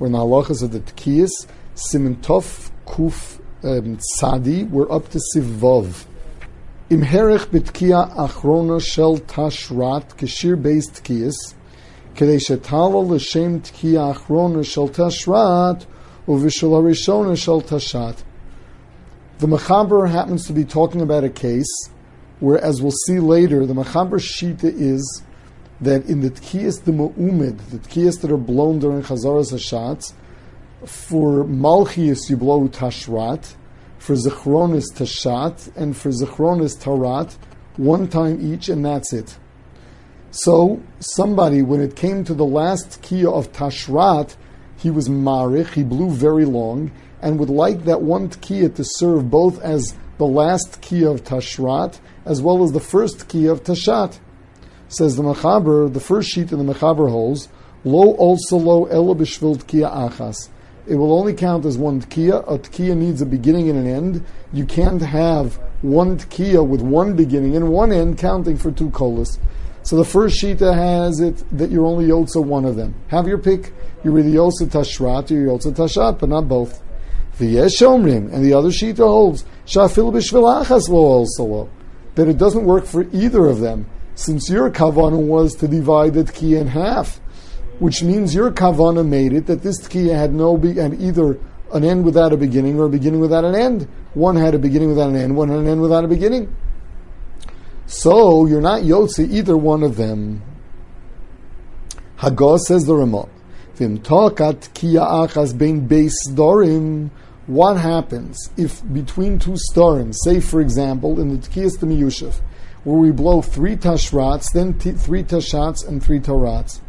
We're in the halachas of the Tkiyas, Simintov Kuf um, Tzadi, we're up to Sivvov. Im herech betkiya achrona shel tashrat kishir beis tkiyas, כדי שתעלה לשם תקיעה האחרונה של תשרת ובשל הראשונה של תשת. The Mechaber happens to be talking about a case where, as we'll see later, the Mechaber's shita is that in the tkiyas the mu'umid, the tkiyas that are blown during chazaras hashatz, for malchias you blow tashrat, for zichronis tashat, and for zichronis tarat, one time each, and that's it. So somebody, when it came to the last kia of tashrat, he was marich, he blew very long, and would like that one kia to serve both as the last kia of tashrat as well as the first kia of tashat. Says the Mechaber, the first sheet in the Mechaber holds, lo also lo ela b'shvil achas. It will only count as one tkiya. A tkiya needs a beginning and an end. You can't have one tkiya with one beginning and one end counting for two kolas. So the first shita has it that you're only yotza one of them. Have your pick. You're either yotza tashrat or you're yotza tashat, but not both. The yeshomrim and the other shita holds shafil b'shvil achas lo also lo that it doesn't work for either of them, since your kavana was to divide the tkiya in half which means your kavana made it that this tkiya had no be- had either an end without a beginning or a beginning without an end. One had a beginning without an end, one had an end without a beginning. So you're not yotze either one of them. Hagos says the Ramah. Vim takat kia achas bein beis dorim. What happens if between two storim, say for example in the Tkiyas the Miyushev, where we blow three tashrats, then t- three tashats and three torats,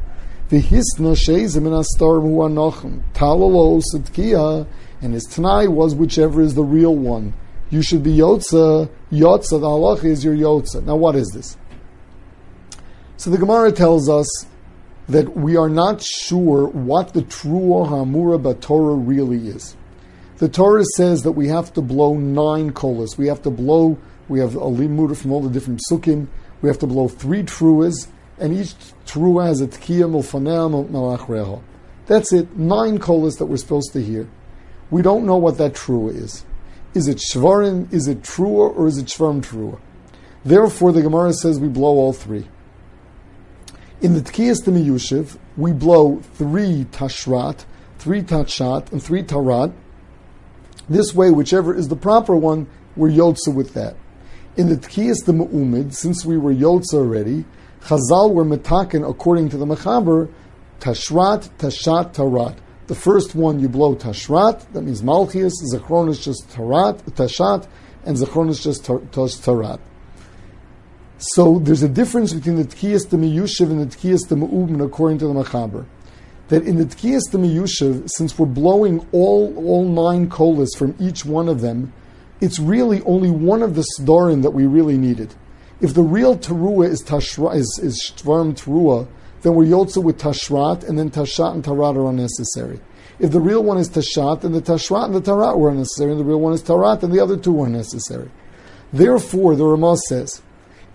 the sheizim in astorim hu anochem talalo and his tanai was whichever is the real one. You should be yotza. Yotza, the halach is your yotza. Now, what is this? So the Gemara tells us that we are not sure what the true Hamura Torah really is. The Torah says that we have to blow nine kolas. We have to blow, we have a limud from all the different sukkim. We have to blow three truas, and each trua has a tkiya milfanea melachreho. That's it, nine kolas that we're supposed to hear. We don't know what that trua is. Is it shvarim, is it trua, or is it shvarim trua? Therefore, the Gemara says we blow all three. In the Tkiyas Yushiv, we blow three tashrat, three tachat, and three tarat. This way, whichever is the proper one, we're yotza with that. In the Tkiyas the Mu'umid, since we were yotza already, Chazal were metakin according to the Mechaber, tashrat, tashat, tarat. The first one you blow tashrat, that means malchias, zechron is just tarat, tashat, and zechron is just tarat. So there's a difference between the tkiyas the miyushiv and the tkiyas the me'ubin according to the Mechaber. That in the tkiyas the miyushiv, since we're blowing all all nine kolas from each one of them, it's really only one of the sdorim that we really needed. If the real teruah is tashra is, is teruah, then we're yotza with tashrat, and then tashat and tarat are unnecessary. If the real one is tashat, then the tashrat and the tarat were unnecessary, and the real one is tarat, and the other two were necessary. Therefore, the Ramah says,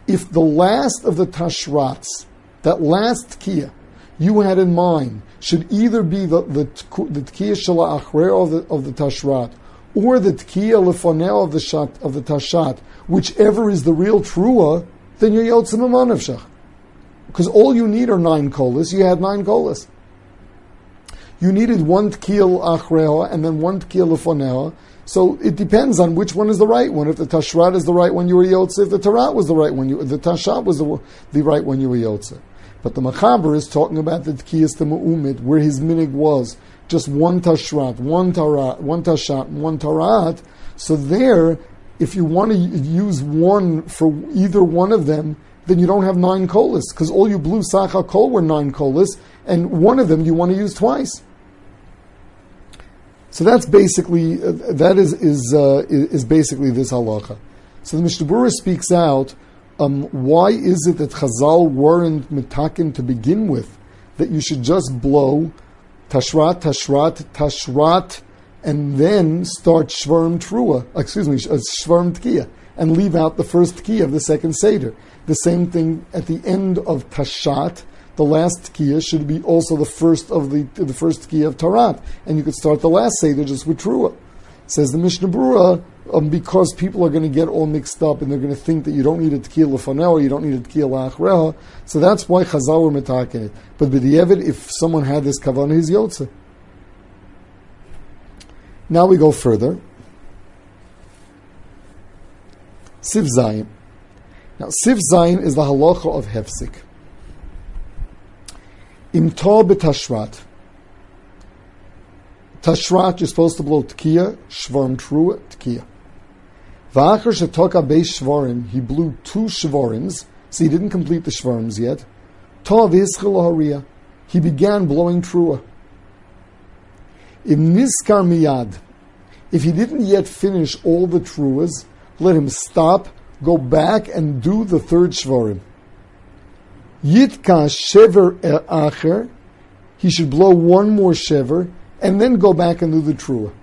if the last of the tashrats, that last tkiya, you had in mind, should either be the the, the shala of the of the tashrat, or the tkiya lefonel of the shat of the tashat, whichever is the real trua, then you're yotzim amanavshach. Because all you need are nine kolas. You had nine kolas. You needed one tkil achreha and then one tkil lefonel. So it depends on which one is the right one. If the tashrat is the right one, you were yotze. If the tarat was the right one, you, the tashat was the, the right one, you were yotze. But the machaber is talking about the tkiyas the mu'umid, where his minig was just one tashrat, one tarat, one tashat, one tarat. So there, if you want to use one for either one of them, then you don't have nine kolas because all you blew sacha kol were nine kolas, and one of them you want to use twice. So that's basically uh, that is is uh, is basically this halacha. So the Mishnah speaks out. Um, why is it that Chazal weren't mitakin to begin with? That you should just blow tashrat, tashrat, tashrat, and then start shvarm trua. Excuse me, uh, shvarm tkiya, and leave out the first tkiya of the second seder. The same thing at the end of tashat. the last tkiya should be also the first of the the first tkiya of Tarat, and you could start the last seder just with trua. Says the Mishnah Berurah, um, because people are going to get all mixed up and they're going to think that you don't need a tequila lefanel or you don't need a tequila la'achreha. So that's why Chazal were metakin it. But b'di'evid, if someone had this kavanah, he's yotze. Now we go further. Siv Zayin. Now, Siv Zayin is the halacha of hefsik. Im tor b'tashrat. Tashrat, you're supposed to blow tkiya, shvarm trua, tkiya. V'achar shetoka beis shvarim, he blew two shvarims, so he didn't complete the shvarims yet. Tov ischel he began blowing trua. Im niskar miyad, if he didn't yet finish all the truas, let him stop, go back and do the third shvarim. Yitka shever acher, he should blow one more shever, and then go back and do the trua.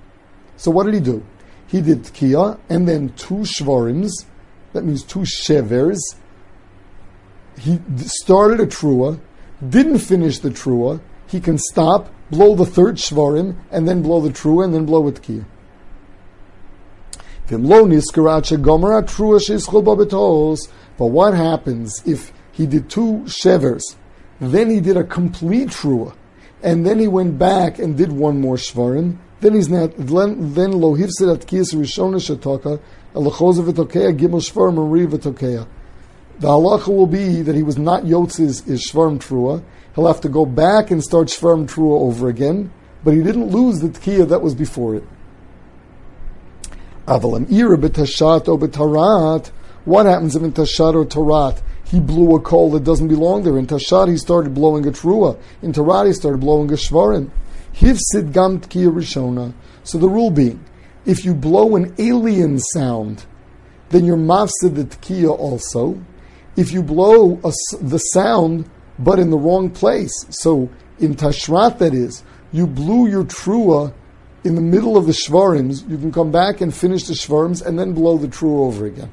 So what did he do? He did tkiya and then two shvarims, that means two shevers. He started a trua, didn't finish the trua. He can stop, blow the third shvarim, and then blow the trua, and then blow it tkiya. But what happens if he did two shevers, then he did a complete trua, and then he went back and did one more shvarim. Then he's not. Then lo hifsid at kiyas rishona shatoka elachoza v'tokeya gimel shvarim v'tokeya. The halacha will be that he was not yotzes is shvarim trua. He'll have to go back and start shvarim trua over again, but he didn't lose the tkiya that was before it. Avalam ira b'tashat or b'tarat. What happens if in tashat or tarat he blew a coal that doesn't belong there. In Tashad, he started blowing a trua. In Tarat, he started blowing a shvarim. Hivsid gam rishona. So the rule being, if you blow an alien sound, then you're mafsid the tkiya also. If you blow a, the sound, but in the wrong place, so in Tashrat that is, you blew your trua in the middle of the shvarims, you can come back and finish the shvarims and then blow the trua over again.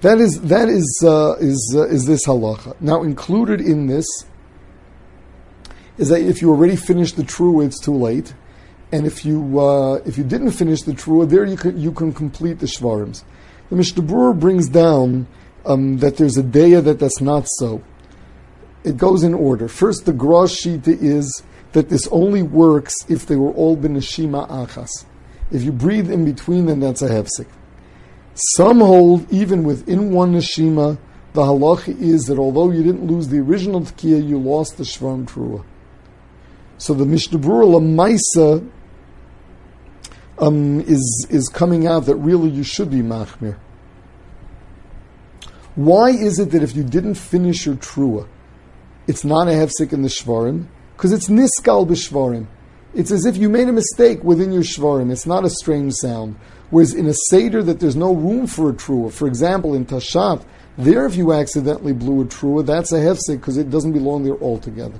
That is that is uh, is uh, is this halacha. Now included in this is that if you already finished the trua, it's too late, and if you uh, if you didn't finish the trua, there you can you can complete the shvarims. The Mishnah Berurah brings down um, that there's a daya that that's not so. It goes in order. First, the gross shita is that this only works if they were all beneshima achas. If you breathe in between them, that's a hefsek. Some hold even within one neshima, the halacha is that although you didn't lose the original tkiya, you lost the shvarm trua. So the Mishnah Berurah Lamaisa um, is is coming out that really you should be machmir. Why is it that if you didn't finish your trua, it's not a hefsek in the shvarim? Because it's niskal b'shvarim. It's as if you made a mistake within your shvarim. It's not a strange sound. Whereas in a Seder that there's no room for a trua, for example, in Tashat, there if you accidentally blew a trua, that's a hefsek because it doesn't belong there altogether.